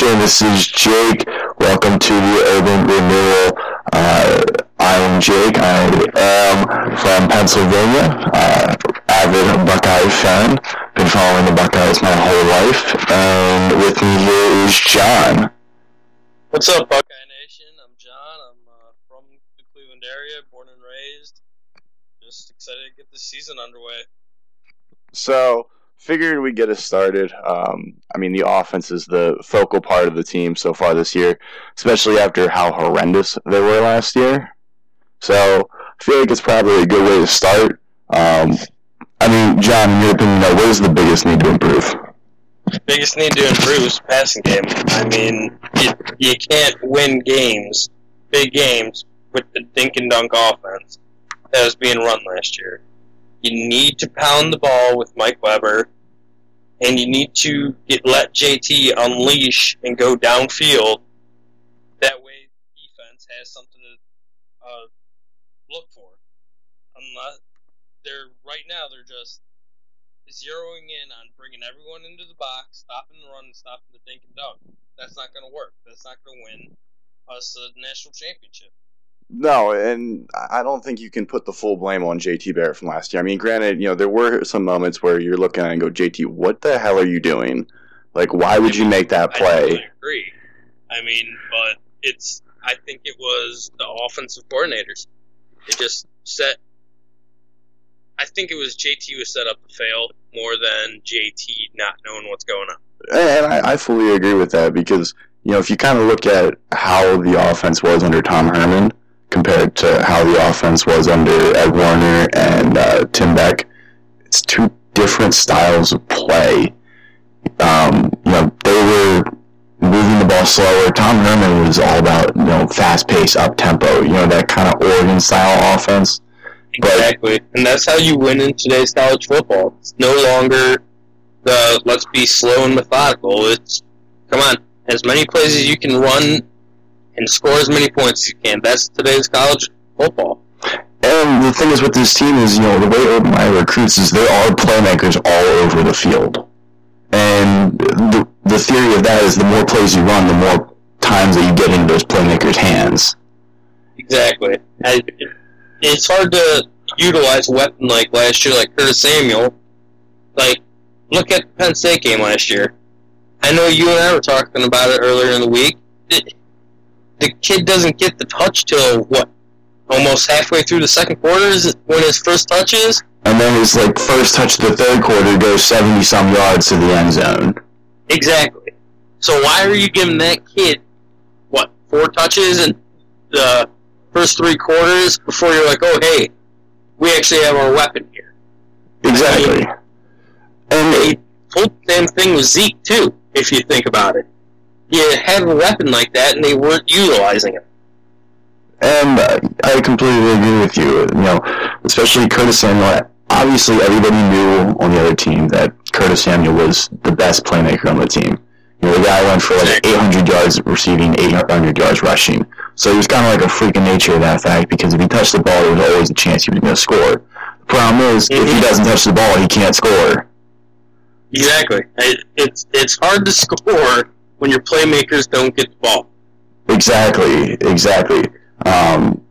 Nation. This is Jake. Welcome to the Urban Renewal. Uh, I'm Jake. I am from Pennsylvania. Uh, avid Buckeye fan. Been following the Buckeyes my whole life. And with me here is John. What's up, Buckeye Nation? I'm John. I'm uh, from the Cleveland area, born and raised. Just excited to get the season underway. So, figured we'd get us started. Um, I mean, the offense is the focal part of the team so far this year, especially after how horrendous they were last year. So, I feel like it's probably a good way to start. Um, I mean, John, in your opinion, what is the biggest need to improve? Biggest need to improve is passing game. I mean, you, you can't win games, big games, with the dink and dunk offense that was being run last year. You need to pound the ball with Mike Weber, and you need to get, let JT unleash and go downfield. That way, defense has something to uh, look for. Unless they're right now, they're just zeroing in on bringing everyone into the box, stopping the run, and stopping the dink and dunk. That's not going to work. That's not going to win us a national championship. No, and I don't think you can put the full blame on JT Barrett from last year. I mean, granted, you know, there were some moments where you're looking at it and go, JT, what the hell are you doing? Like, why would you make that I play? totally agree. I mean, but it's. I think it was the offensive coordinators. It just set. I think it was JT was set up to fail more than JT not knowing what's going on. And I, I fully agree with that because, you know, if you kind of look at how the offense was under Tom Herman compared to how the offense was under Ed Warinner and uh, Tim Beck, it's two different styles of play. Um, you know, they were moving the ball slower. Tom Herman was all about, you know, fast pace, up tempo, you know, that kind of Oregon style offense. But- Exactly, and that's how you win in today's college football. It's no longer the let's be slow and methodical. It's come on, as many plays as you can run and score as many points as you can. That's today's college football. And the thing is with this team is, you know, the way Urban Meyer recruits is there are playmakers all over the field. And the, the theory of that is the more plays you run, the more times that you get into those playmakers' hands. Exactly. I, it's hard to utilize a weapon like last year, like Curtis Samuel. Like, look at the Penn State game last year. I know you and I were talking about it earlier in the week. It, the kid doesn't get the touch till what? Almost halfway through the second quarter is when his first touch is. And then his like first touch of the third quarter goes seventy some yards to the end zone. Exactly. So why are you giving that kid what four touches in the first three quarters before you're like, oh hey, we actually have our weapon here. Exactly. And They told the same thing with Zeke too, if you think about it. You have a weapon like that, and they weren't utilizing it. And uh, I completely agree with you. You know, especially Curtis Samuel. Obviously, everybody knew on the other team that Curtis Samuel was the best playmaker on the team. You know, the guy went for like 800 yards receiving, 800 yards rushing. So he was kind of like a freak of nature in that fact because if he touched the ball, there was always a chance he was going to score. The problem is, if he Mhm. doesn't touch the ball, he can't score. Exactly. It, it's it's hard to score when your playmakers don't get the ball. Exactly, exactly. Um,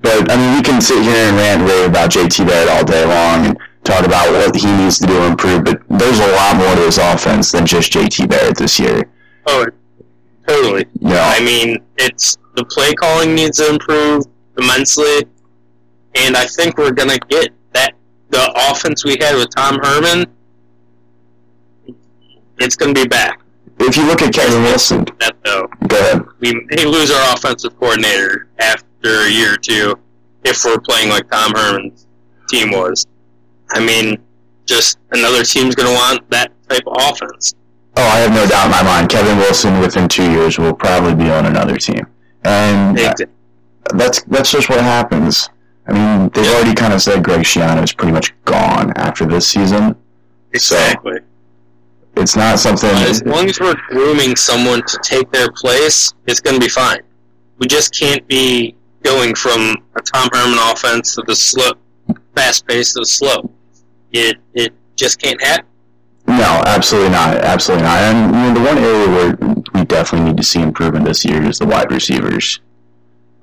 but I mean, we can sit here and rant rave about JT Barrett all day long and talk about what he needs to do to improve. But there's a lot more to his offense than just JT Barrett this year. Oh, totally. Know, I mean, it's the play calling needs to improve immensely, and I think we're gonna get that the offense we had with Tom Herman. It's gonna be back. If you look at Kevin Wilson, That though, go ahead. we may lose our offensive coordinator after a year or two if we're playing like Tom Herman's team was. I mean, just another team's gonna want that type of offense. Oh, I have no doubt in my mind. Kevin Wilson, within two years, will probably be on another team, and Ex- that's that's just what happens. I mean, they've already kind of said Greg Schiano is pretty much gone after this season. Exactly. It's not something. As long as we're grooming someone to take their place, it's going to be fine. We just can't be going from a Tom Herman offense to the slow, fast pace to the slow. It it just can't happen. No, absolutely not. Absolutely not. And you know, the one area where we definitely need to see improvement this year is the wide receivers.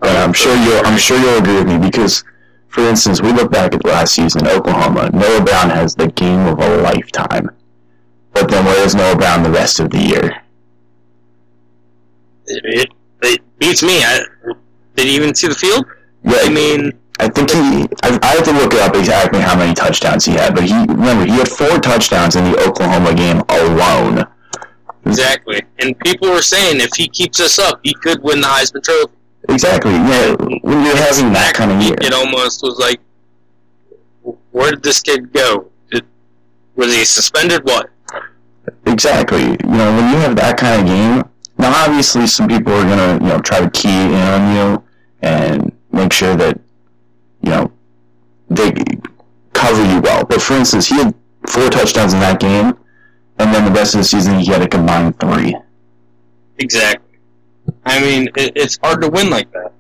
And I'm sure you'll I'm sure you'll agree with me because, for instance, we look back at last season, in Oklahoma. Noah Brown has the game of a lifetime, but then where is Noah Brown the rest of the year? It, it, it beats me. I, did he even see the field? Yeah, I mean, I think he. I, I have to look up exactly how many touchdowns he had, but he remember he had four touchdowns in the Oklahoma game alone. exactly. And people were saying if he keeps this up, he could win the Heisman Trophy. Exactly. Yeah, when you're having that kind of year. It almost was like, where did this kid go? Did, was he suspended? What? Exactly. You know, when you have that kind of game, now obviously some people are gonna, you know, try to key in on you and make sure that, you know, they cover you well. But for instance, he had four touchdowns in that game, and then the rest of the season he had a combined three. Exactly. I mean, it, it's hard to win like that.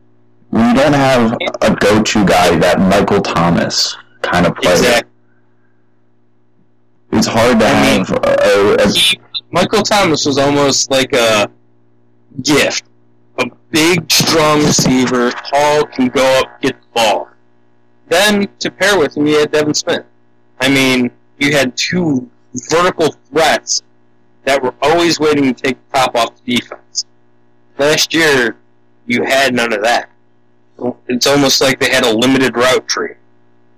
When you don't have a go-to guy, that Michael Thomas kind of player, Exactly. It's hard to I mean, have a, a, He, Michael Thomas was almost like a gift. A big, strong receiver, tall, can go up, get the ball. Then, to pair with him, you had Devin Smith. I mean, you had two vertical threats that were always waiting to take the top off the defense. Last year, you had none of that. It's almost like they had a limited route tree.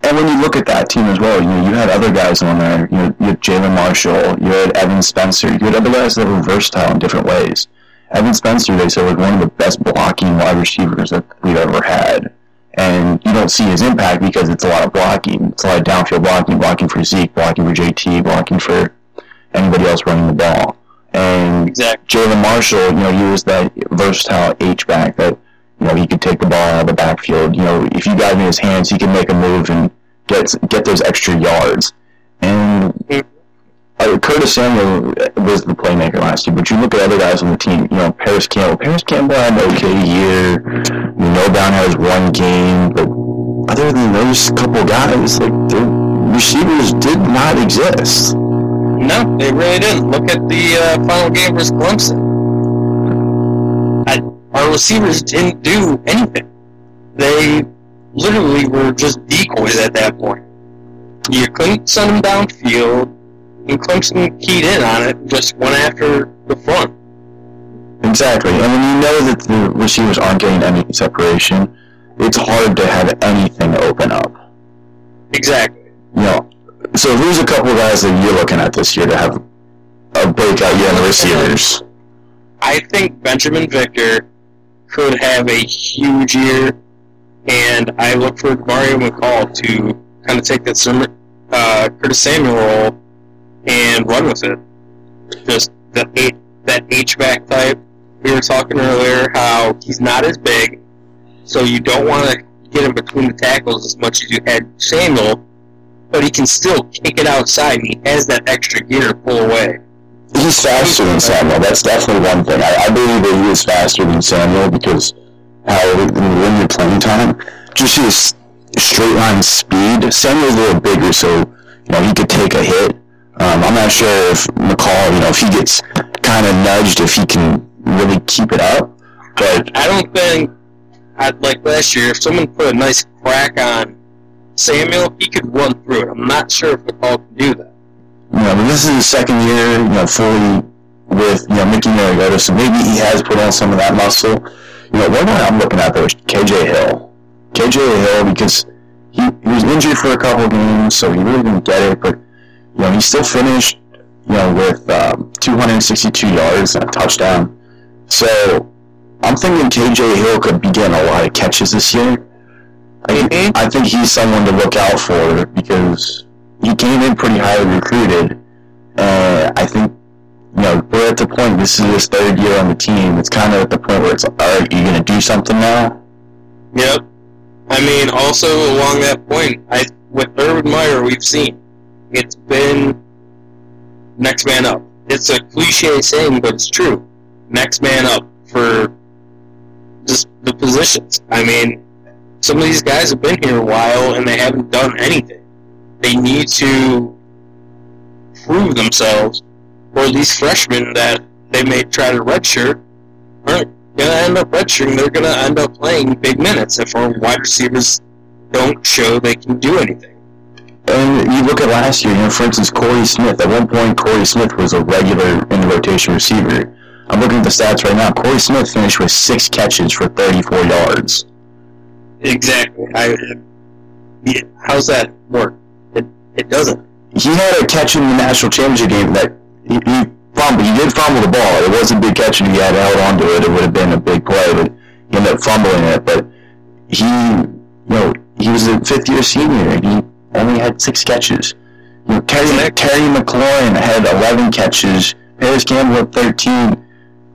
And when you look at that team as well, you know, you had other guys on there. You, know, you had Jalin Marshall, you had Evan Spencer, you had other guys that were versatile in different ways. Evan Spencer, they said, was one of the best blocking wide receivers that we've ever had. And you don't see his impact because it's a lot of blocking. It's a lot of downfield blocking, blocking for Zeke, blocking for JT, blocking for anybody else running the ball. And Exactly. Jalin Marshall, you know, he was that versatile H back that, the ball out of the backfield. You know, if you got it in his hands, he can make a move and get get those extra yards. And uh, Curtis Samuel was the playmaker last year, but you look at other guys on the team. You know, Parris Campbell. Parris Campbell had an okay year. Know, Brown has one game, but other than those couple guys, like the receivers did not exist. No, they really didn't. Look at the uh, final game versus Clemson. Our receivers didn't do anything. They literally were just decoys at that point. You couldn't send them downfield, and Clemson keyed in on it, just went after the front. Exactly. And when you know that the receivers aren't getting any separation, it's hard to have anything open up. Exactly. You know, so who's a couple guys that you're looking at this year to have a breakout year in the receivers? I think Binjimen Victor could have a huge year, and I look for Mario McCall to kind of take that uh, Curtis Samuel role and run with it. Just the H- that H back type. We were talking earlier how he's not as big, so you don't want to get him between the tackles as much as you had Samuel, but he can still kick it outside. And he has that extra gear to pull away. He's faster than Samuel. That's definitely one thing. I, I believe that he is faster than Samuel because how when you're playing time, just his straight line speed. Samuel's a little bigger, so you know he could take a hit. Um, I'm not sure if McCall, you know, if he gets kind of nudged, if he can really keep it up. But I don't think, I'd like last year, if someone put a nice crack on Samuel, he could run through it. I'm not sure if McCall can do that. You know, but this is his second year, you know, fully with you know Mickey Marotti, so maybe he has put on some of that muscle. You know, one guy I'm looking at though is KJ Hill. KJ Hill because he, he was injured for a couple of games, so he really didn't get it, but you know he still finished you know with um, 262 yards and a touchdown. So I'm thinking KJ Hill could be getting a lot of catches this year. I, Mhm. I think he's someone to look out for because he came in pretty highly recruited. And I think, you know, we're at the point, this is his third year on the team. It's kind of at the point where it's, all right, you're going to do something now? Yep. I mean, also along that point, I with Urban Meyer, we've seen it's been next man up. It's a cliche saying, but it's true. Next man up for just the positions. I mean, some of these guys have been here a while and they haven't done anything. They need to prove themselves, or these freshmen that they may try to redshirt aren't going to end up redshirting. They're going to end up playing big minutes if our wide receivers don't show they can do anything. And you look at last year, you know, for instance, Corey Smith. At one point, Corey Smith was a regular in the rotation receiver. I'm looking at the stats right now. Corey Smith finished with six catches for 34 yards. Exactly. I, yeah, how's that work? It, doesn't. He had a catch in the national championship game that he, he fumbled. He did fumble the ball. It was a big catch, and he had held onto it. It would have been a big play, but he ended up fumbling it. But he, you know, he was a fifth year senior, and he only had six catches. You know, Terry, Terry McLaurin had 11 catches. Parris Campbell had 13.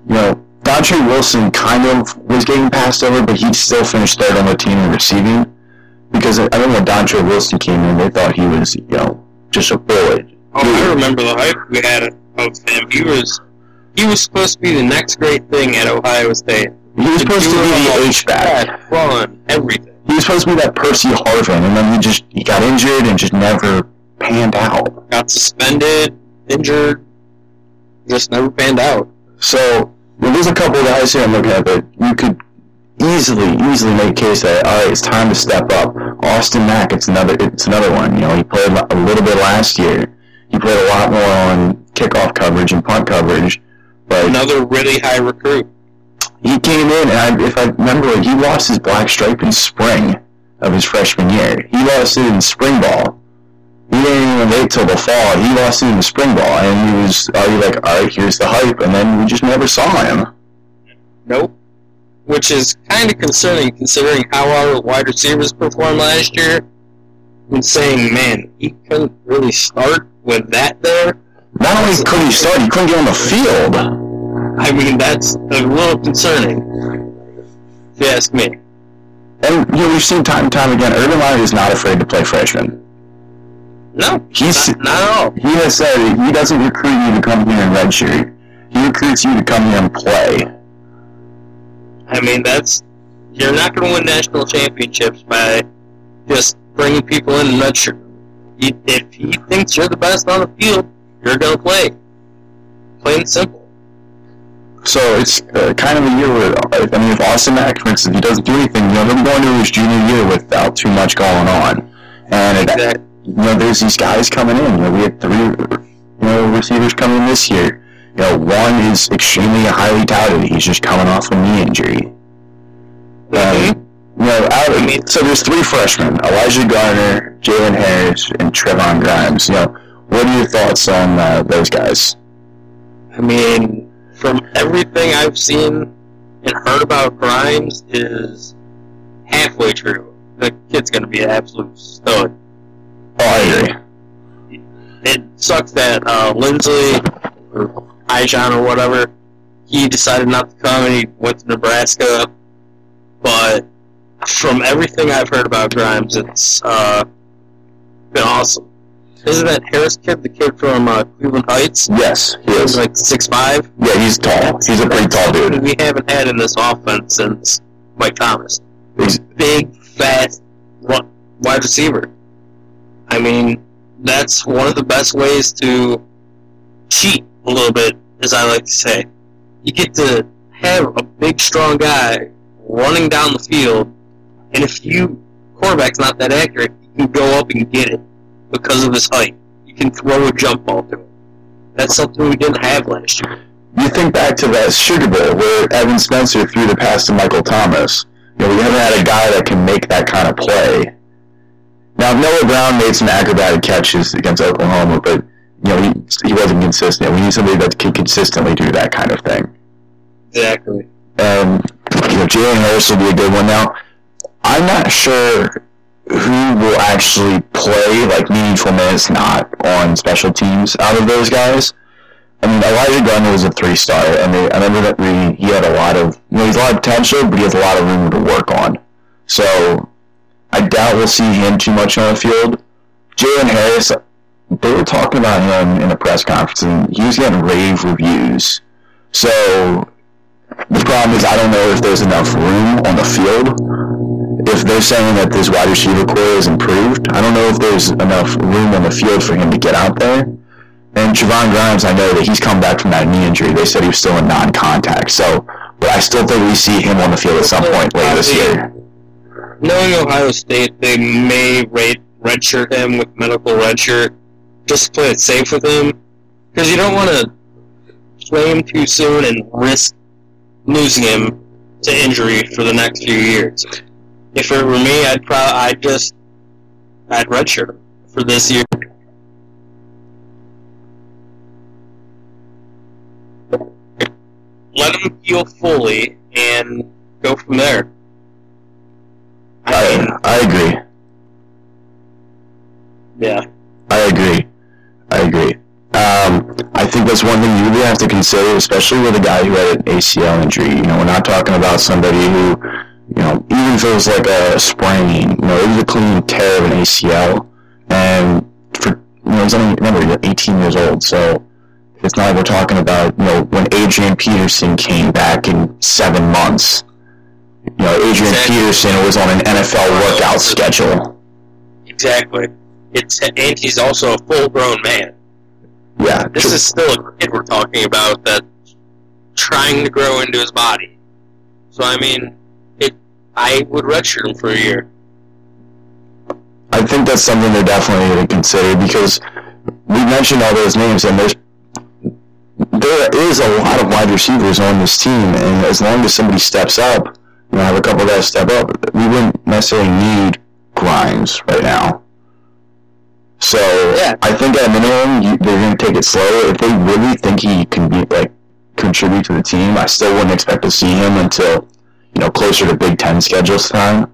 You know, Dontre Wilson kind of was getting passed over, but he still finished third on the team in receiving. Because I remember when Dontre Wilson came in, they thought he was, you know, just a bullet. Oh, I remember the hype we had of him. He was he was supposed to be the next great thing at Ohio State. He was supposed to be the H back, run, everything. He was supposed to be that Percy Harvin, and then he just he got injured and just never panned out. Got suspended, injured, just never panned out. So well, there's a couple of guys here I'm looking at that you could easily, easily make case that all right, it's time to step up. Austin Mack, it's another, it's another one. You know, he played a little bit last year. He played a lot more on kickoff coverage and punt coverage, but another really high recruit. He came in, and I, if I remember, right, he lost his black stripe in spring of his freshman year. He lost it in spring ball. He didn't even wait till the fall. He lost it in the spring ball, and he was uh, already like, all right, here's the hype, and then we just never saw him. Nope. Which is kind of concerning, considering how our wide receivers performed last year. And saying, man, he couldn't really start with that there. Not only couldn't he start, he couldn't get on the field. I mean, that's a little concerning, if you ask me. And you know, we've seen time and time again, Urban Meyer is not afraid to play freshmen. No, He's not, not at all. he has said he doesn't recruit you to come here and redshirt. He recruits you to come here and play. I mean, that's you're not going to win national championships by just bringing people in and redshirt. You, if he thinks you're the best on the field, you're going to play. Plain and simple. So it's uh, kind of a year where, I mean, if Austin Mack, for instance, he doesn't do anything, you know, they're going into his junior year without too much going on. And it, you know, there's these guys coming in. You know, we had three, you know, receivers coming in this year. You know, one is extremely highly touted. He's just coming off a knee injury. Mhm. You know, out of, so there's three freshmen: Elijah Gardiner, Jalen Harris, and Trevon Grimes. You know, what are your thoughts on uh, those guys? I mean, from everything I've seen and heard about Grimes is halfway true. The kid's going to be an absolute stud. Oh, I agree. It sucks that uh, Lindsley or Ijon or whatever he decided not to come and he went to Nebraska. But from everything I've heard about Grimes, it's uh, been awesome. Isn't that Harris kid, the kid from uh, Cleveland Heights? Yes, he is. like six five. Yeah, he's tall. He's a pretty tall dude. We haven't had in this offense since Mike Thomas. He's, Big, fast wide receiver. I mean, that's one of the best ways to cheat a little bit, as I like to say. You get to have a big, strong guy running down the field, and if you quarterback's not that accurate, you can go up and get it because of his height. You can throw a jump ball to him. That's something we didn't have last year. you think back to that Sugar Bowl where Evan Spencer threw the pass to Michael Thomas. You know, we haven't had a guy that can make that kind of play. Now, Noah Brown made some acrobatic catches against Oklahoma, but you know he he wasn't consistent. We need somebody that can consistently do that kind of thing. Exactly. Um, you know, Jalen Harris will be a good one. Now, I'm not sure who will actually play like meaningful minutes not on special teams out of those guys. I mean, Elijah Gardiner was a three star, and they, I remember that we, he had a lot of, you know, he's a lot of potential, but he has a lot of room to work on. So, I doubt we'll see him too much on the field. Jalen Harris, they were talking about him in a press conference, and he was getting rave reviews. So, the problem is I don't know if there's enough room on the field. If they're saying that this wide receiver core is improved, I don't know if there's enough room on the field for him to get out there. And Javon Grimes, I know that he's come back from that knee injury. They said he was still in non-contact. So, but I still think we see him on the field at some point later this year. Knowing Ohio State, they may rate redshirt him with medical redshirt, just play it safe with him, because you don't want to play him too soon and risk losing him to injury for the next few years. If it were me, I'd probably I'd just I'd redshirt him for this year. Let him heal fully and go from there. I, I agree. yeah. I agree. I agree. Um, I think that's one thing you really have to consider, especially with a guy who had an ACL injury. You know, we're not talking about somebody who, you know, even if it was like a sprain, you know, it was a clean tear of an ACL. And for, you know, he's only, remember, he's 18 years old, so it's not like we're talking about, you know, when Adrian Peterson came back in seven months. You know, Adrian Exactly. Peterson was on an NFL workout schedule. Exactly. It's and he's also a full grown man. Yeah, This is still a kid we're talking about that trying to grow into his body. So I mean, it. I would redshirt him for a year. I think that's something they're definitely going to consider because we mentioned all those names, and there's there is a lot of wide receivers on this team, and as long as somebody steps up, you know, have a couple guys step up, we wouldn't necessarily need Grimes right now. So Yeah. I think at a minimum you, they're going to take it slow. If they really think he can be like contribute to the team, I still wouldn't expect to see him until you know closer to Big Ten schedules time.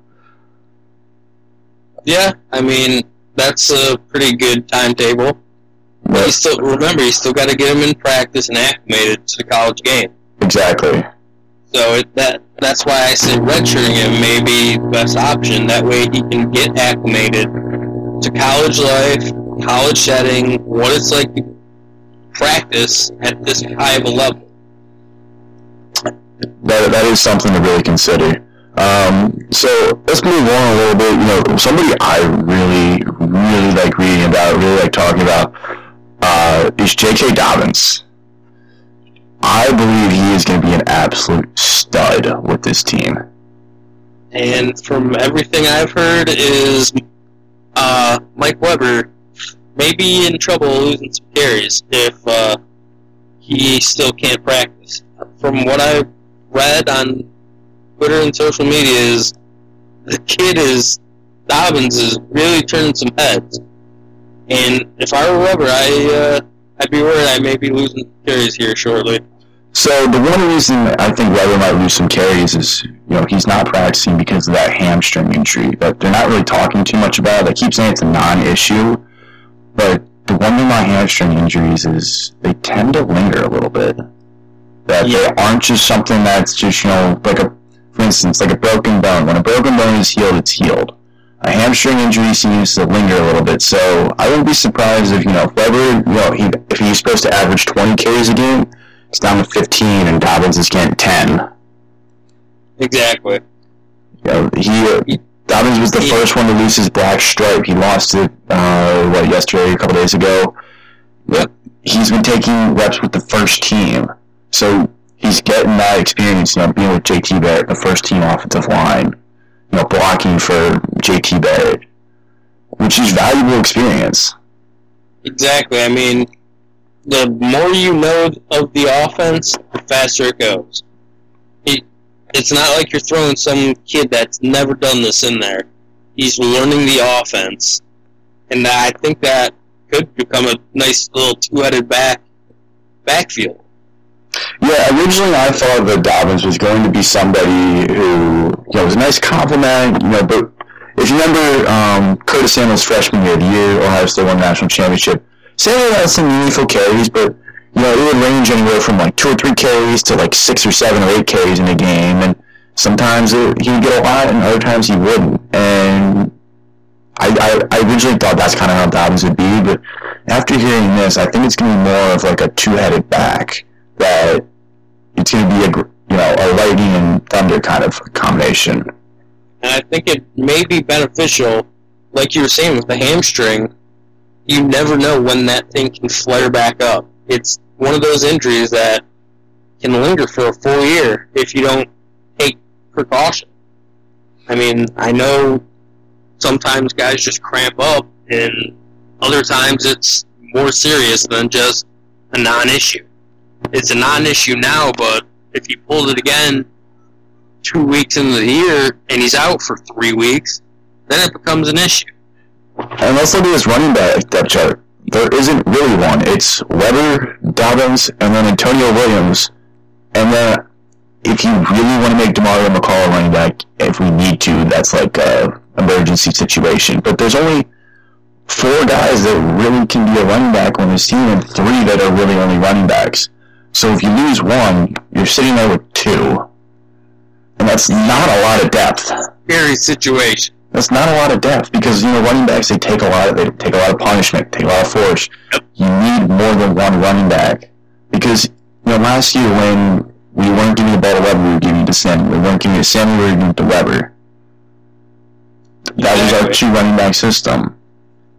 Yeah, I mean that's a pretty good timetable. But you still remember you still got to get him in practice and acclimated to the college game. exactly. So it, that that's why I said redshirting him may be the best option. That way he can get acclimated to college life, college setting, what it's like to practice at this high of a level. that that is something to really consider. Um, so let's move on a little bit. You know, somebody I really, really like reading about, really like talking about, uh, is J.K. Dobbins. I believe he is going to be an absolute stud with this team. And from everything I've heard, is uh, Mike Weber may be in trouble losing some carries if uh, he still can't practice. From what I've read on Twitter and social media, is the kid is Dobbins is really turning some heads. And if I were Weber, I uh, I'd be worried I may be losing carries here shortly. So the one reason I think Weber might lose some carries is, you know, he's not practicing because of that hamstring injury. But they're not really talking too much about it. They keep saying it's a non-issue, but the one thing about hamstring injuries is they tend to linger a little bit. That Yeah. they aren't just something that's just, you know, like a, for instance, like a broken bone. When a broken bone is healed, it's healed. A hamstring injury seems to linger a little bit, so I wouldn't be surprised if, you know, if Weber, you know, he, if he's supposed to average 20 carries a game, it's down to 15 and Dobbins is getting 10. Exactly. You know, he, uh, Dobbins was the He- first one to lose his black stripe. He lost it, uh, what, yesterday, a couple days ago. Yep. He's been taking reps with the first team. So he's getting that experience, you know, being with JT Barrett, the first team offensive line, you know, blocking for JT Barrett, which is valuable experience. Exactly. I mean, the more you know of the offense, the faster it goes. It, it's not like you're throwing some kid that's never done this in there. He's learning the offense, and I think that could become a nice little two-headed back backfield. Yeah, originally I thought that Dobbins was going to be somebody who, you know, was a nice compliment, you know, but if you remember um, Curtis Samuel's freshman year, the year Ohio State won national championship, Samuel had some meaningful carries, but, you know, it would range anywhere from like two or three carries to like six or seven or eight carries in a game, and sometimes it, he would get a lot, and other times he wouldn't. And I, I, I originally thought that's kind of how Dobbins would be, but after hearing this, I think it's going to be more of like a two-headed back that it's going to be a you know a lightning and thunder kind of combination. And I think it may be beneficial, like you were saying with the hamstring, you never know when that thing can flare back up. It's one of those injuries that can linger for a full year if you don't take precaution. I mean, I know sometimes guys just cramp up, and other times it's more serious than just a non-issue. It's a non-issue now, but if he pulled it again two weeks into the year and he's out for three weeks, then it becomes an issue. And let's look at this running back depth chart. There isn't really one. It's Weber, Dobbins, and then Antonio Williams. And then if you really want to make Demario McCall a running back, if we need to, that's like a emergency situation. But there's only four guys that really can be a running back on this team and three that are really only running backs. So if you lose one, you're sitting there with two. And that's not a lot of depth. Scary situation. That's not a lot of depth because you know running backs they take a lot of they take a lot of punishment, take a lot of force. You need more than one running back because you know last year when we weren't giving the ball to Weber, we were giving it to Sammy. We weren't giving it to Sammy, we were giving it to Weber. That was our two running back system.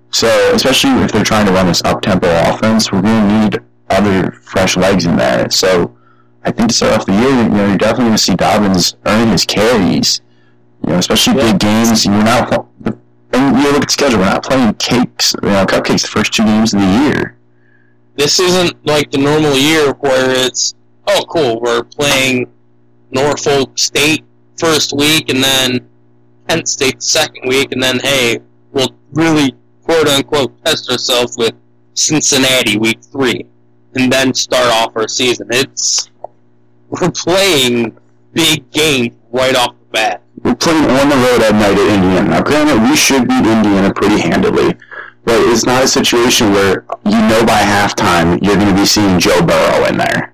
So especially if they're trying to run this up tempo offense, we're going to need other fresh legs in there. So I think to start off the year, you know, you're definitely going to see Dobbins earning his carries. You know, especially Yeah. big games. You're not. And you look at the schedule. We're not playing cakes, you know, cupcakes the first two games of the year. This isn't like the normal year where it's, oh, cool, we're playing Norfolk State first week and then Kent State the second week, and then, hey, we'll really, quote unquote, test ourselves with Cincinnati week three, and then start off our season. It's, we're playing big games right off the bat. We're playing on the road at night at Indiana. Now, granted, we should beat Indiana pretty handily, but it's not a situation where you know by halftime you're going to be seeing Joe Burrow in there.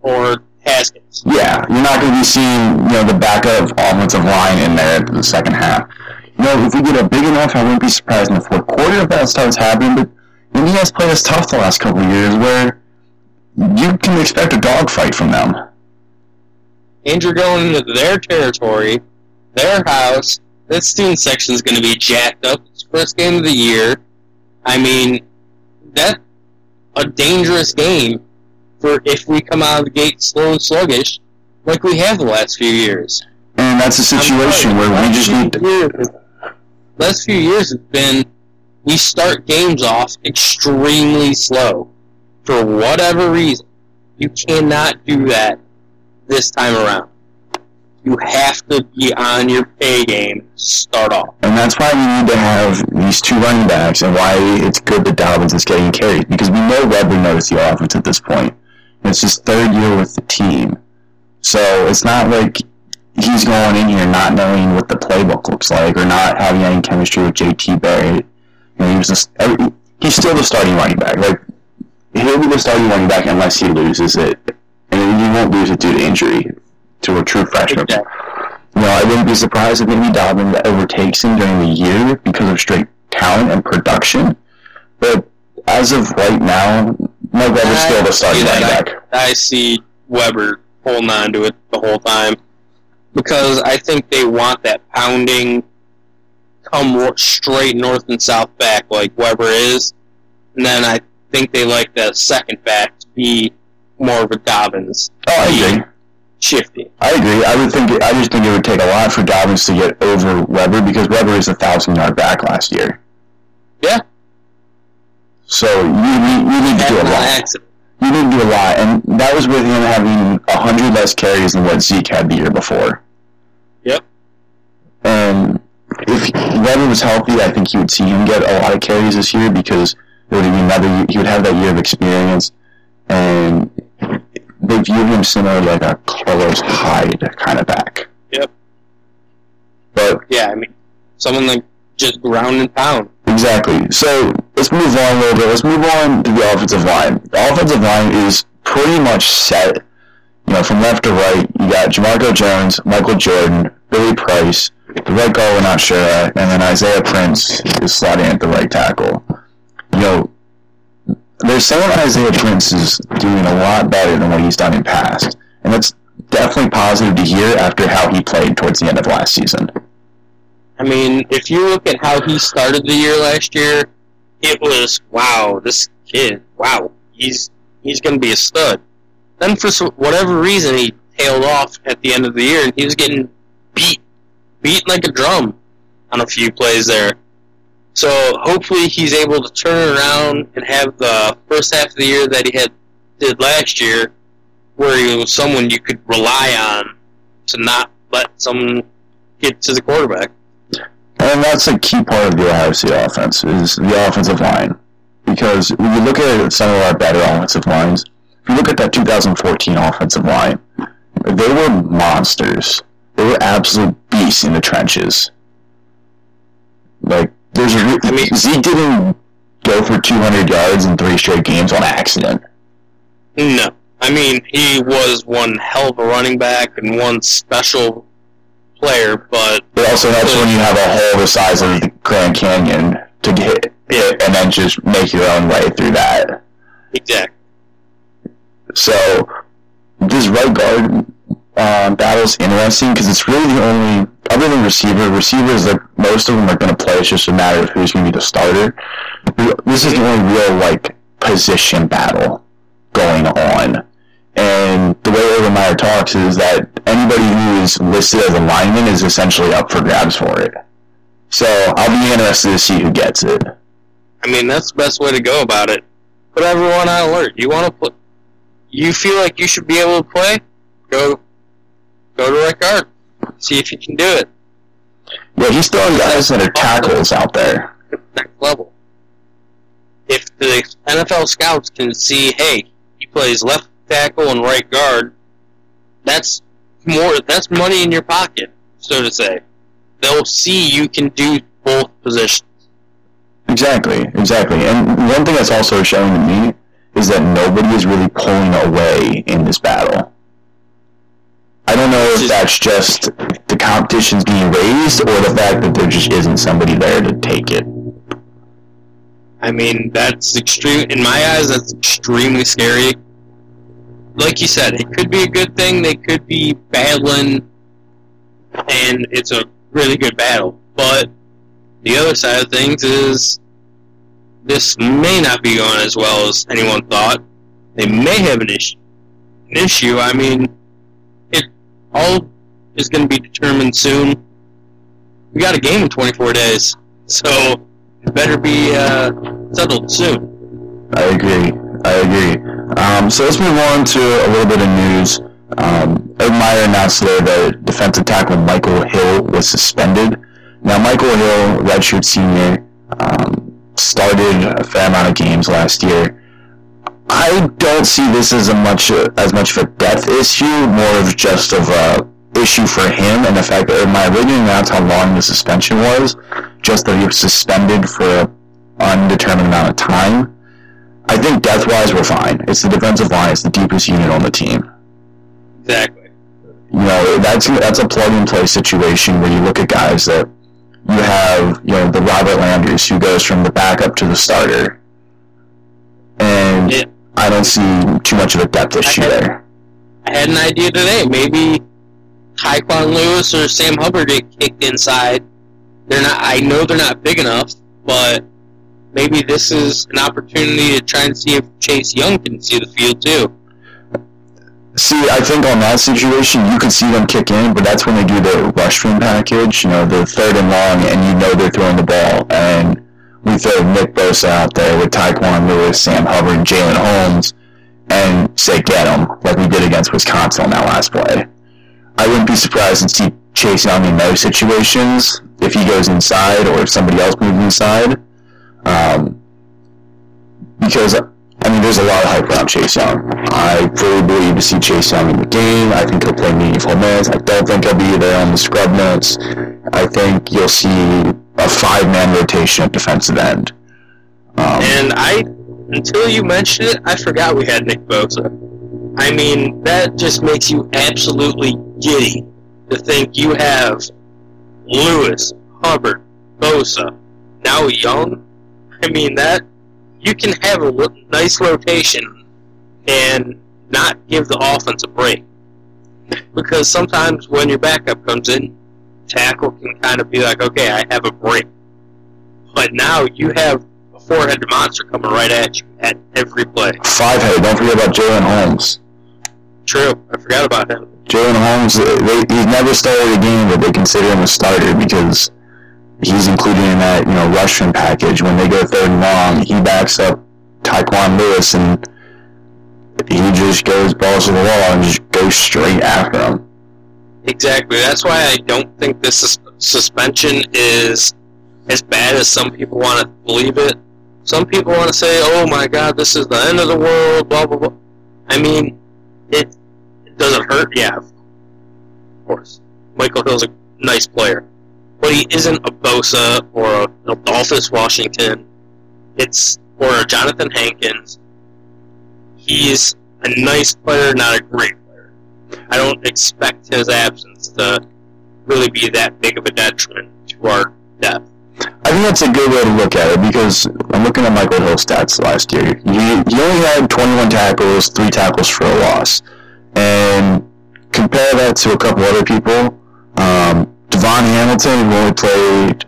Or Haskins. Yeah, you're not going to be seeing you know the backup offensive line in there in the second half. You know, if we get a big enough, I wouldn't be surprised in the fourth quarter if that starts happening. But Indiana's played us tough the last couple of years, where you can expect a dogfight from them. And you're going into their territory, their house. This student section is going to be jacked up. It's first game of the year. I mean, that a dangerous game for if we come out of the gate slow and sluggish, like we have the last few years. And that's a situation sorry, where we just need to. years- last few years have been we start games off extremely slow for whatever reason. You cannot do that this time around. You have to be on your pay game start off. And that's why we need to have these two running backs and why it's good that Dobbins is getting carried. Because we know Weber knows the offense at this point. It's his third year with the team. So it's not like he's going in here not knowing what the playbook looks like or not having any chemistry with JT Barrett. You know, he was just, he's still the starting running back. Like, he'll be the starting running back unless he loses it. And you won't lose it due to injury to a true freshman. Exactly. You know, I wouldn't be surprised if maybe Dobbins overtakes him during the year because of straight talent and production. But as of right now, Mike Weber's still the starting that. I see Weber holding on to it the whole time because I think they want that pounding, come straight north and south back like Weber is, and then I think they like the second back to be more of a Dobbins Oh, I agree. shifty. I agree. I would think. I just think it would take a lot for Dobbins to get over Weber because Weber is a thousand yard back last year. Yeah. So you need, you need to do a lot. accident. You need to do a lot, and that was with him having a hundred less carries than what Zeke had the year before. Yep. And if Weber was healthy, I think you would see him get a lot of carries this year because it would be another. He would have that year of experience, and they viewed him similar like a Carlos Hyde kind of back. Yep. But Yeah, I mean, someone like just ground and pound. Exactly. So let's move on a little bit. Let's move on to the offensive line. The offensive line is pretty much set. You know, from left to right, you got Jamarco Jones, Michael Jordan, Billy Price, the right guard we're not sure at, and then Isaiah Prince is slotting at the right tackle. You know, they're saying Isaiah Prince is doing a lot better than what he's done in past, and that's definitely positive to hear after how he played towards the end of last season. I mean, if you look at how he started the year last year, it was wow, this kid, wow, he's he's going to be a stud. Then for whatever reason, he tailed off at the end of the year, and he was getting beat, beat like a drum on a few plays there. So hopefully he's able to turn around and have the first half of the year that he had did last year, where he was someone you could rely on to not let someone get to the quarterback. And that's a key part of the Ohio State offense is the offensive line. Because when you look at some of our better offensive lines, if you look at that 2014 offensive line, they were monsters. They were absolute beasts in the trenches. Like there's a re- I mean- Zeke didn't go for 200 yards in three straight games on accident. No. I mean, he was one hell of a running back and one special player, but It also helps when you have a hole the size of the Grand Canyon to get it and then just make your own way through that. exactly. So this right guard um, battle is interesting because it's really the only other than receiver. Receivers, like most of them are going to play. It's just a matter of who's going to be the starter. This is the only real like position battle going on. And the way Urban Meyer talks is that anybody who is listed as a lineman is essentially up for grabs for it. So I'll be interested to see who gets it. I mean, that's the best way to go about it. Put everyone on alert. You want to put. You feel like you should be able to play? Go, go to right guard. See if you can do it. Yeah, he's throwing guys that are tackles out there. Next level. If the NFL scouts can see, hey, he plays left tackle and right guard, that's more. That's money in your pocket, so to say. They'll see you can do both positions. Exactly, exactly. And one thing that's also showing to me is that nobody is really pulling away in this battle. I don't know if that's just the competition's being raised or the fact that there just isn't somebody there to take it. I mean, that's extreme. In my eyes, that's extremely scary. Like you said, it could be a good thing. They could be battling, and it's a really good battle. But the other side of things is this may not be going as well as anyone thought. They may have an issue. An issue. I mean, all is going to be determined soon. We got a game in 24 days, so it better be uh, settled soon. I agree. I agree. Um, so let's move on to a little bit of news. Um, Meyer announced today that defensive tackle Michael Hill was suspended. Now, Michael Hill, redshirt senior, um, started a fair amount of games last year. I don't see this as a much as much of a depth issue, more of just of a issue for him, and the fact that Ed Meyer didn't announce how long the suspension was, just that he was suspended for an undetermined amount of time. I think depth-wise, we're fine. It's the defensive line; it's the deepest unit on the team. Exactly. You know, that's that's a plug-and-play situation where you look at guys that you have, you know, the Robert Landers who goes from the backup to the starter, and Yeah. I don't see too much of a depth issue I had- there. I had an idea today. Maybe Tyquan Lewis or Sam Hubbard get kicked inside. They're not. I know they're not big enough, but maybe this is an opportunity to try and see if Chase Young can see the field too. See, I think on that situation, you could see them kick in, but that's when they do the rush room package, you know, the third and long, and you know they're throwing the ball. And we throw Nick Bosa out there with Tyquan Lewis, Sam Hubbard, Jalyn Holmes, and say get him, like we did against Wisconsin on that last play. I wouldn't be surprised to see Chase Young in those situations if he goes inside or if somebody else moves inside. Um, because I mean, there's a lot of hype around Chase Young. I fully believe to see Chase Young in the game. I think he'll play meaningful minutes. I don't think he'll be there on the scrub notes. I think you'll see a five-man rotation at defensive end. Um, And I, until you mentioned it, I forgot we had Nick Bosa. I mean, that just makes you absolutely giddy to think you have Lewis, Hubbard, Bosa, now Young. I mean, that you can have a nice rotation and not give the offense a break. Because sometimes when your backup comes in, tackle can kind of be like, okay, I have a break. But now you have a four-headed monster coming right at you at every play. Five headed. Don't forget about Jalyn Holmes. True, I forgot about him. Jalyn Holmes, they, he's never started a game, but they consider him a starter because he's included in that you know Rushmen package. When they go third and long, he backs up Tyquan Lewis and he just goes balls to the wall and just goes straight after him. Exactly. That's why I don't think this sus- suspension is as bad as some people want to believe it. Some people want to say, "Oh my God, this is the end of the world." Blah blah blah. I mean, it, it doesn't hurt. Yeah, of course. Michael Hill's a nice player, but he isn't a Bosa or a Adolphus Washington. It's or a Jonathan Hankins. He's a nice player, not a great. I don't expect his absence to really be that big of a detriment to our depth. I think that's a good way to look at it because I'm looking at Michael Hill's stats last year. He, he only had 21 tackles, three tackles for a loss, and compare that to a couple other people. Um, Davon Hamilton, who only played,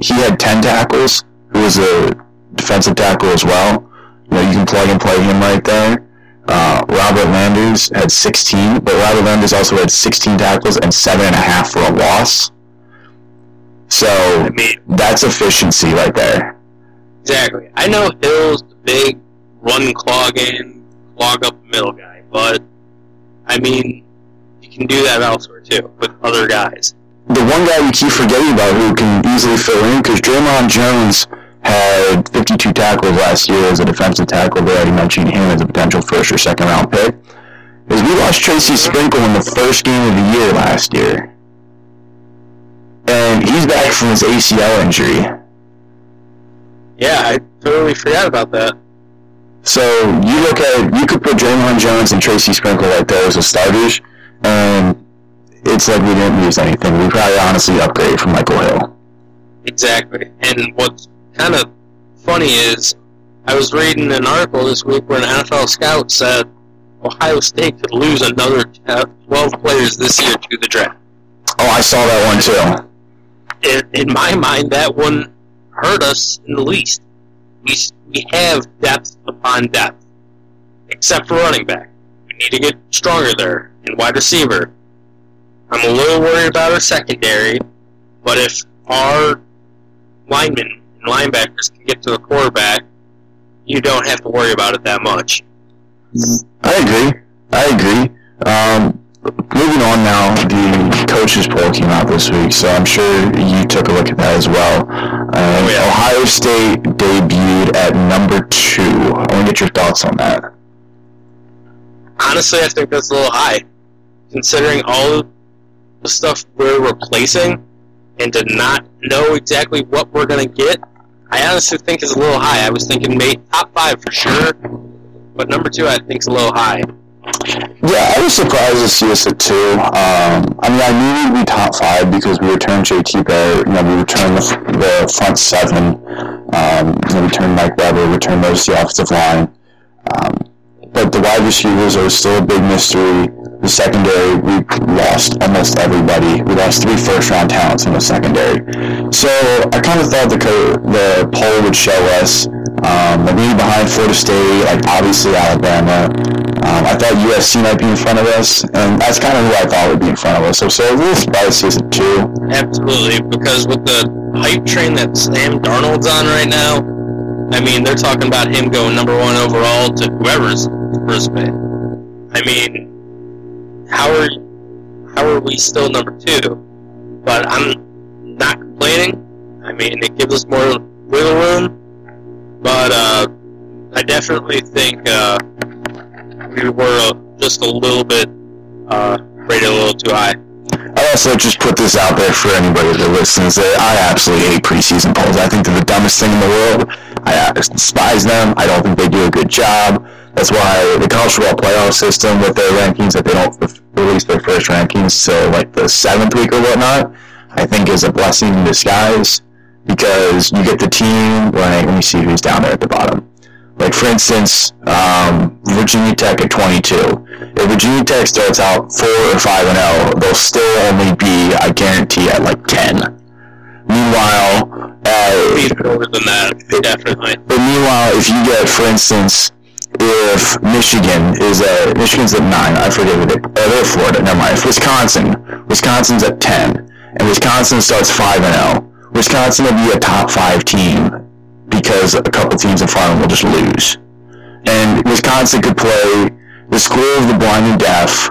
he had 10 tackles, who was a defensive tackle as well. You know, you can plug and play him right there. Uh, Robert Landers had 16, but Robert Landers also had 16 tackles and seven and a half for a loss. So I mean, that's efficiency right there. exactly. I know Hill's the big run clogging, clog up middle guy, but I mean, you can do that elsewhere too with other guys. The one guy you keep forgetting about who can easily fill in, because Dre'Mont Jones had 52 tackles last year as a defensive tackle. They already mentioned him as a potential first or second round pick. Is we lost Tracy Sprinkle in the first game of the year last year. And he's back from his ACL injury. Yeah, I totally forgot about that. So you look at you could put Dre'Mont Jones and Tracy Sprinkle right there as the starters, and it's like we didn't lose anything. We probably honestly upgrade from Michael Hill. Exactly. And what's kind of funny is I was reading an article this week where an NFL scout said Ohio State could lose another uh, 12 players this year to the draft. Oh, I saw that one too. In, in my mind, that wouldn't hurt us in the least. We, we have depth upon depth, except for running back. We need to get stronger there. And wide receiver, I'm a little worried about our secondary, but if our linemen linebackers can get to the quarterback, you don't have to worry about it that much. I agree. I agree. Um, moving on now, the coaches poll came out this week, so I'm sure you took a look at that as well. And Oh, yeah. Ohio State debuted at number two. I want to get your thoughts on that. Honestly, I think that's a little high, considering all the stuff we're replacing, and to not know exactly what we're gonna get. I honestly think is a little high. I was thinking maybe top five for sure, but number two I think is a little high. Yeah, I was surprised to see us at two. Um, I mean, I knew we'd be top five because we returned JT Barrett. You know, we returned the, the front seven. Um, we returned Mike Weber, We returned most of the offensive line. Um, but the wide receivers are still a big mystery. The secondary, we lost almost everybody. We lost three first-round talents in the secondary. So I kind of thought the co- the poll would show us um, like maybe behind Florida State, like obviously Alabama. Um, I thought USC might be in front of us, and that's kind of who I thought would be in front of us. So, so a little surprised at two. Absolutely, because with the hype train that Sam Darnold's on right now, I mean they're talking about him going number one overall to whoever's first pick. I mean, how are how are we still number two? But I'm not complaining. I mean, it gives us more wiggle room. But uh, I definitely think uh, we were just a little bit uh, rated a little too high. I also just put this out there for anybody that listens that I absolutely hate preseason polls. I think they're the dumbest thing in the world. I despise them. I don't think they do a good job. That's why the college football playoff system with their rankings that they don't f- release their first rankings till like the seventh week or whatnot, I think is a blessing in disguise because you get the team like let me see who's down there at the bottom. Like for instance, um, Virginia Tech at 22. If Virginia Tech starts out four or five and zero, they'll still only be, I guarantee, at like 10. Meanwhile, uh, than that, definitely. But meanwhile, if you get, for instance, if Michigan is at Michigan's at nine, I forget what they. Oh, they're Florida. Never mind. If Wisconsin, Wisconsin's at ten, and Wisconsin starts five and zero. Wisconsin will be a top five team because a couple teams in front of them will just lose, and Wisconsin could play the school of the blind and deaf,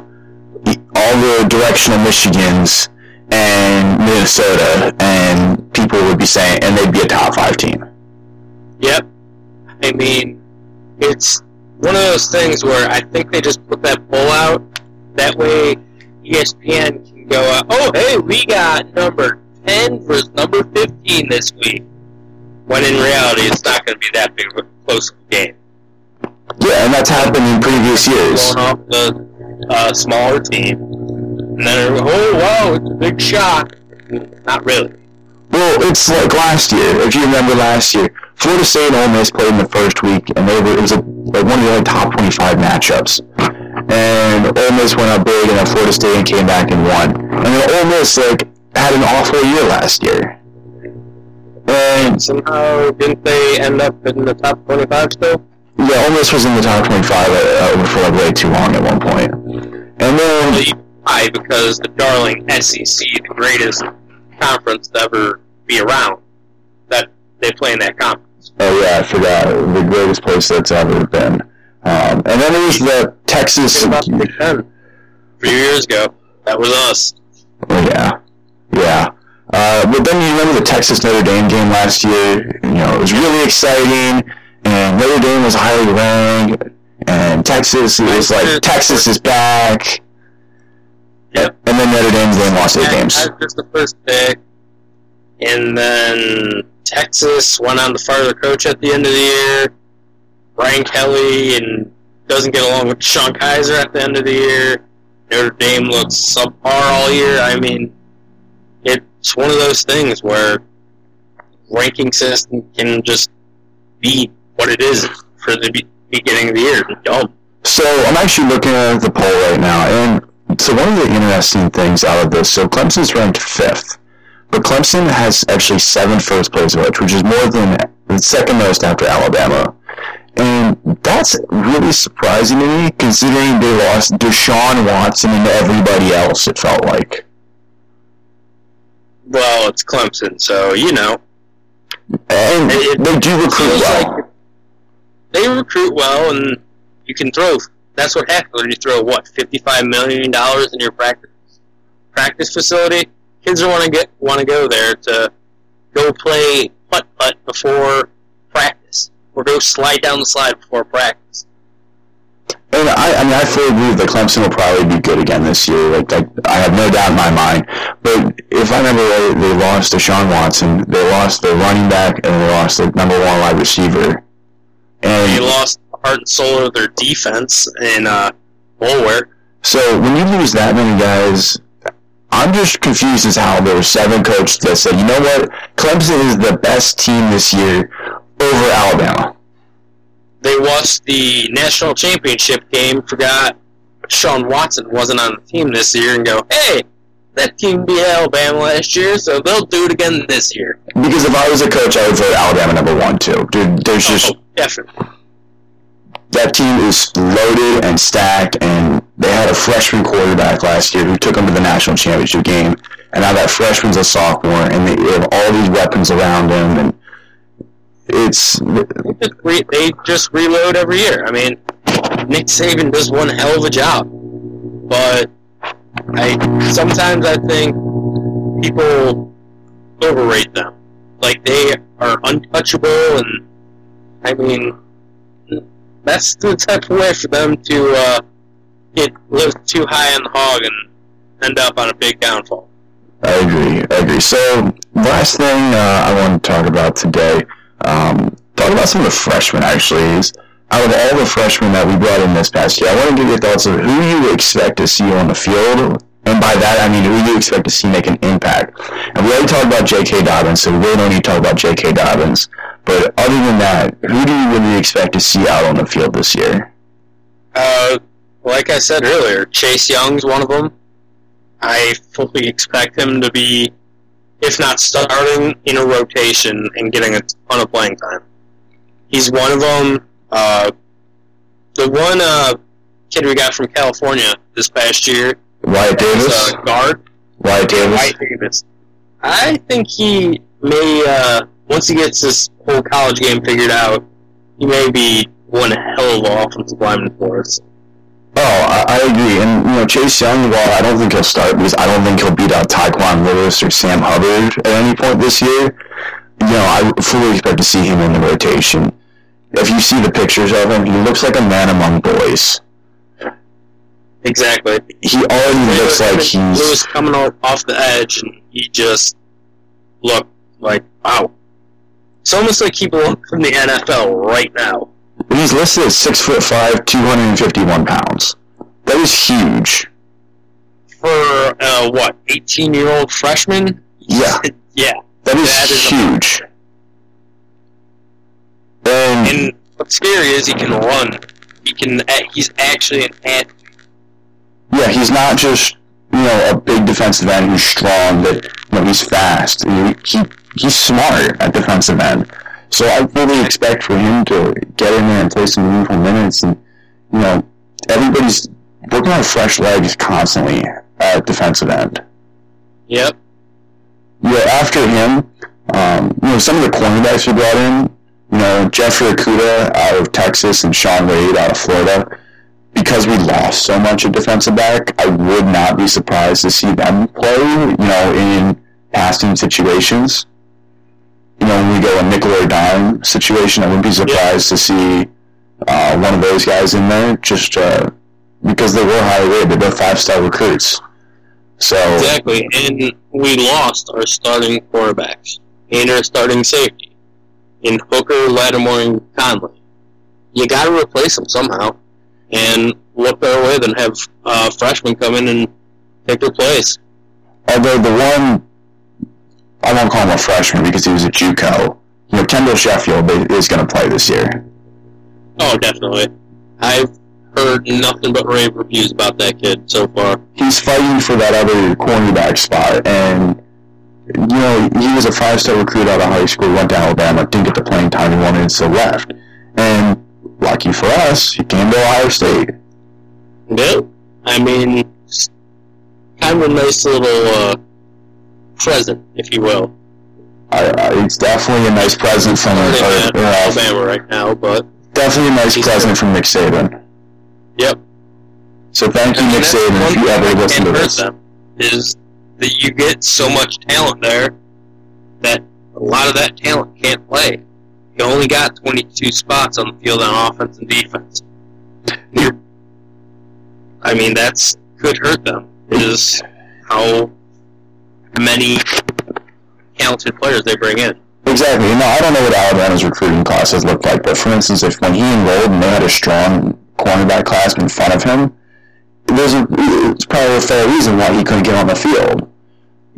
all the directional Michigans, and Minnesota, and people would be saying, and they'd be a top five team. Yep. I mean, it's one of those things where I think they just put that poll out. That way, ESPN can go, uh, oh, hey, we got number 10 versus number 15 this week. When in reality, it's not going to be that big of a close game. Yeah, and that's happened in previous years. Going off the uh, smaller team. And then, oh, wow, it's a big shock. Not really. Well, it's like last year. If you remember last year, Florida State and Ole Miss played in the first week, and they were it was a, like one of the only top twenty-five matchups. And Ole Miss went up big, and then Florida State came back and won. And then Ole Miss like had an awful year last year. And Somehow, didn't they end up in the top 25 still? yeah, Ole Miss was in the top twenty-five uh, for like way too long at one point. And then Why? Because the darling SEC, the greatest conference to ever be around, that they play in that conference. Oh yeah, I forgot the greatest place that's ever been. Um, and then there was the Texas. About the Big Ten. A few years ago, that was us. Oh yeah, yeah. Uh, but then you remember the Texas Notre Dame game last year. You know, it was really exciting, and Notre Dame was highly ranked, and Texas it was like Texas is back. Yep. And then Notre Dame's then lost eight games. I was just the first pick, and then Texas went on to fire their coach at the end of the year. Brian Kelly and doesn't get along with Sean Kizer at the end of the year. Notre Dame looks subpar all year. I mean, it's one of those things where ranking system can just be what it is for the beginning of the year. Dumb. So I'm actually looking at the poll right now, and so one of the interesting things out of this, so Clemson's ranked fifth, but Clemson has actually seven first place votes, which is more than the second most after Alabama. And that's really surprising to me, considering they lost Deshaun Watson and everybody else, it felt like. Well, it's Clemson, so you know. And It- they do recruit well. like they recruit well, and you can throw. That's what happens when you throw what fifty-five million dollars in your practice practice facility. Kids want to get want to go there to go play putt putt before practice, or go slide down the slide before practice. And I, I mean, I fully believe that Clemson will probably be good again this year. Like, I, I have no doubt in my mind. But if I remember right, they lost Deshaun Watson, they lost their running back, and they lost their number one wide receiver. And they lost the heart and soul of their defense in uh, Boulware. so when you lose that many guys, I'm just confused as how there were seven coaches that said, you know what, Clemson is the best team this year over Alabama. They lost the national championship game, forgot Sean Watson wasn't on the team this year, and go, hey, that team beat Alabama last year, so they'll do it again this year. Because if I was a coach, I would vote Alabama number one too. Dude, there's oh, just Oh, definitely. That team is loaded and stacked, and they had a freshman quarterback last year who took them to the national championship game, and now that freshman's a sophomore, and they have all these weapons around them, and it's They just, re- they just reload every year. I mean, Nick Saban does one hell of a job, but I sometimes I think people overrate them. Like they are untouchable, and I mean, that's the type of way for them to uh, get live too high on the hog and end up on a big downfall. I agree. I agree. So, last thing uh, I want to talk about today, um, talk about some of the freshmen. Actually, is out of all the freshmen that we brought in this past year, I want to get your thoughts of who you expect to see on the field, and by that I mean who do you expect to see make an impact. And we already talked about J.K. Dobbins, so we really don't need to talk about J.K. Dobbins. But other than that, who do you really expect to see out on the field this year? Uh, like I said earlier, Chase Young's one of them. I fully expect him to be if not starting in a rotation and getting a ton of playing time. He's one of them. Uh, the one uh, kid we got from California this past year Wyatt was Davis. uh, guard Wyatt Davis. White Davis. I think he may uh, once he gets this whole college game figured out, he may be one hell of an offensive lineman for us. Oh, I, I agree. And you know, Chase Young, while I don't think he'll start because I don't think he'll beat out Tyquan Lewis or Sam Hubbard at any point this year. You know, I fully expect to see him in the rotation. If you see the pictures of him, he looks like a man among boys. Exactly. He already looks like he's Lewis coming off, the edge, and he just looked like wow. It's almost like he belongs in the NFL right now. he's listed as six foot five, two hundred and fifty one pounds. That is huge. For uh, what, eighteen year old freshman? Yeah, yeah. that is, That is huge. And, And what's scary is he can run. He can. He's actually an. Yeah, he's not just you know a big defensive end who's strong, but you know he's fast. He, he he's smart at defensive end. So I really expect for him to get in there and play some meaningful minutes. And you know, everybody's working on fresh legs constantly at defensive end. Yep. Yeah, after him, um, you know, some of the cornerbacks we brought in, you know, Jeffrey Okudah out of Texas and Shaun Wade out of Florida, because we lost so much at defensive back, I would not be surprised to see them play, you know, in passing situations. You know, when we go a nickel or dime situation, I wouldn't be surprised to see uh, one of those guys in there, just uh, because they were highly rated. They're both five-star recruits. So Exactly. And we lost our starting quarterbacks and our starting safety in Hooker, Lattimore, and Conley. You got to replace them somehow, and look better way than have uh, freshmen come in and take their place. although the one I won't call him a freshman because he was a JUCO. You know, Kendall Sheffield is going to play this year. Oh, definitely. I've heard nothing but rave reviews about that kid so far. He's fighting for that other cornerback spot, and you know he was a five-star recruit out of high school, went to Alabama, didn't get the playing time he wanted, so left. And lucky for us, he came to Ohio State. Yep. I mean, kind of a nice little uh, present, if you will. I, I, it's definitely a nice present from our, or, uh, Alabama right now, but definitely a nice present from Nick Saban. yep. So thank you, Nick Saban, if you ever listen to this. them is that you get so much talent there that a lot of that talent can't play. Only got 22 spots on the field on offense and defense. I mean, that's could hurt them. Is how many talented players they bring in. Exactly. No, I don't know what Alabama's recruiting class has looked like, but for instance, if when he enrolled and they had a strong cornerback class in front of him, there's a, it's probably a fair reason why he couldn't get on the field.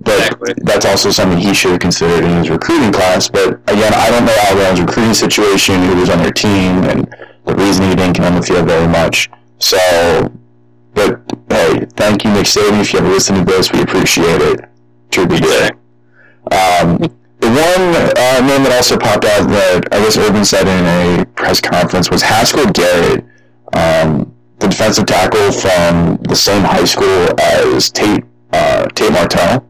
But Exactly. that's also something he should have considered in his recruiting class. But again, I don't know Alabama's recruiting situation, who was on their team, and the reason he didn't get on the field very much. So, but hey, thank you, Nick Saban. If you ever listen to this, we appreciate it. Truly do. Um, the one uh, name that also popped out that I guess Urban said in a press conference was Haskell Garrett, um, the defensive tackle from the same high school as Tate uh, Tate Martell.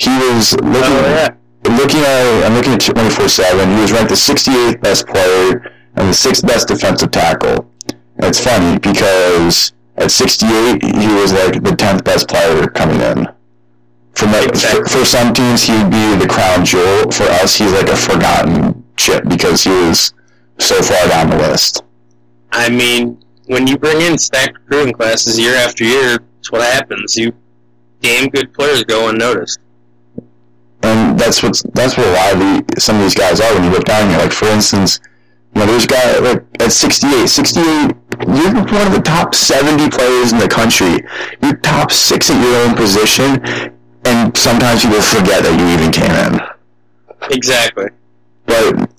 He was looking Oh, yeah. looking at I'm looking at 24 seven. He was ranked the 68th best player and the sixth best defensive tackle. And it's funny because at 68 he was like the 10th best player coming in. For, like, for, for some teams, he would be the crown jewel. For us, he's like a forgotten chip because he was so far down the list. I mean, when you bring in stacked recruiting classes year after year, it's what happens. You damn good players go unnoticed. And that's what's that's what a lot of the, some of these guys are when you look down here. Like for instance, you know, there's a guy like at 68, 68. You're one of the top 70 players in the country. You're top six at your own position, and sometimes people forget that you even came in. Exactly. But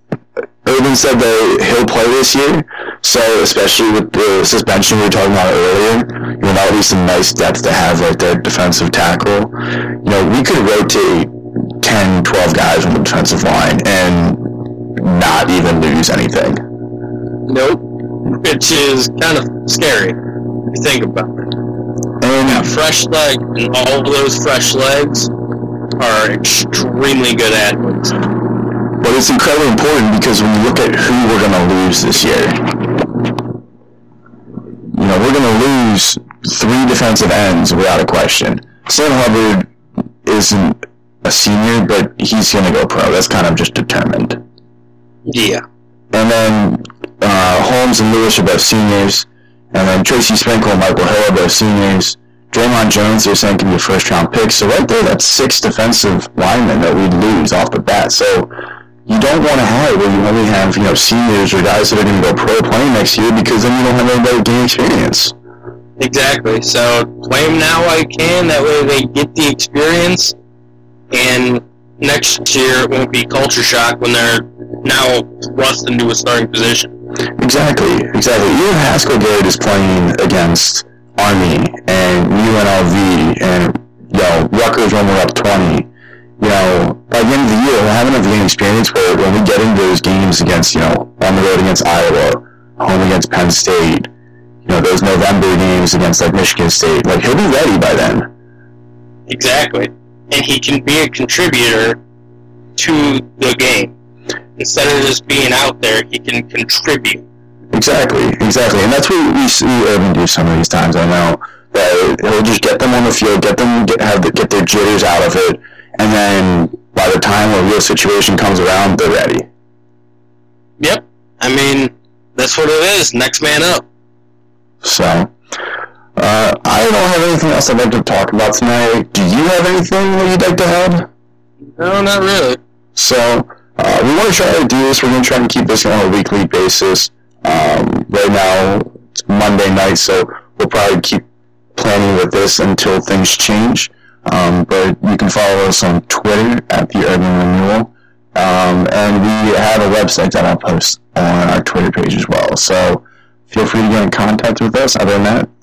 Urban said that he'll play this year, so especially with the suspension we were talking about earlier, you know, that'll be some nice depth to have right there, defensive tackle. You know, we could rotate 10, 12 guys on the defensive line and not even lose anything. Nope. Which is kind of scary if you think about it. And Yeah, fresh leg, and all of those fresh legs are extremely good athletes. But it's incredibly important because when you look at who we're going to lose this year, you know, we're going to lose three defensive ends without a question. Sam Hubbard isn't a senior, but he's going to go pro. That's kind of just determined. Yeah. And then uh, Holmes and Lewis are both seniors. And then Tracy Sprinkle and Michael Hill are both seniors. Dre'Mont Jones, they're saying, can be a first round pick. So right there, that's six defensive linemen that we'd lose off the bat. So you don't want to have where you only have, you know, seniors or guys that are going to go pro playing next year because then you don't have anybody gain experience. Exactly. So play them now while you can. That way they get the experience, and next year it won't be culture shock when they're now thrust into a starting position. Exactly, exactly. Ian Haskell Garrett is playing against Army and UNLV and, you know, Rutgers when we're up 20. You know, by the end of the year, we'll have enough game experience where when we get into those games against, you know, on the road against Iowa, home against Penn State, you know, those November games against, like, Michigan State, like, he'll be ready by then. Exactly. And he can be a contributor to the game. Instead of just being out there, he can contribute. Exactly, exactly, and that's what we see Urban uh, do some of these times. I know that he'll just get them on the field, get them get have the, get their jitters out of it, and then by the time a real situation comes around, they're ready. Yep. I mean, that's what it is. Next man up. So, uh, I don't have anything else I'd like to talk about tonight. Do you have anything that you'd like to add? No, not really. So, uh, we want to try to do this. We're going to try to keep this on a weekly basis. Um, right now, it's Monday night, so we'll probably keep planning with this until things change. Um, but you can follow us on Twitter at the Urban Renewal. Um, and we have a website that I'll post on our Twitter page as well. So feel free to get in contact with us. Other than that,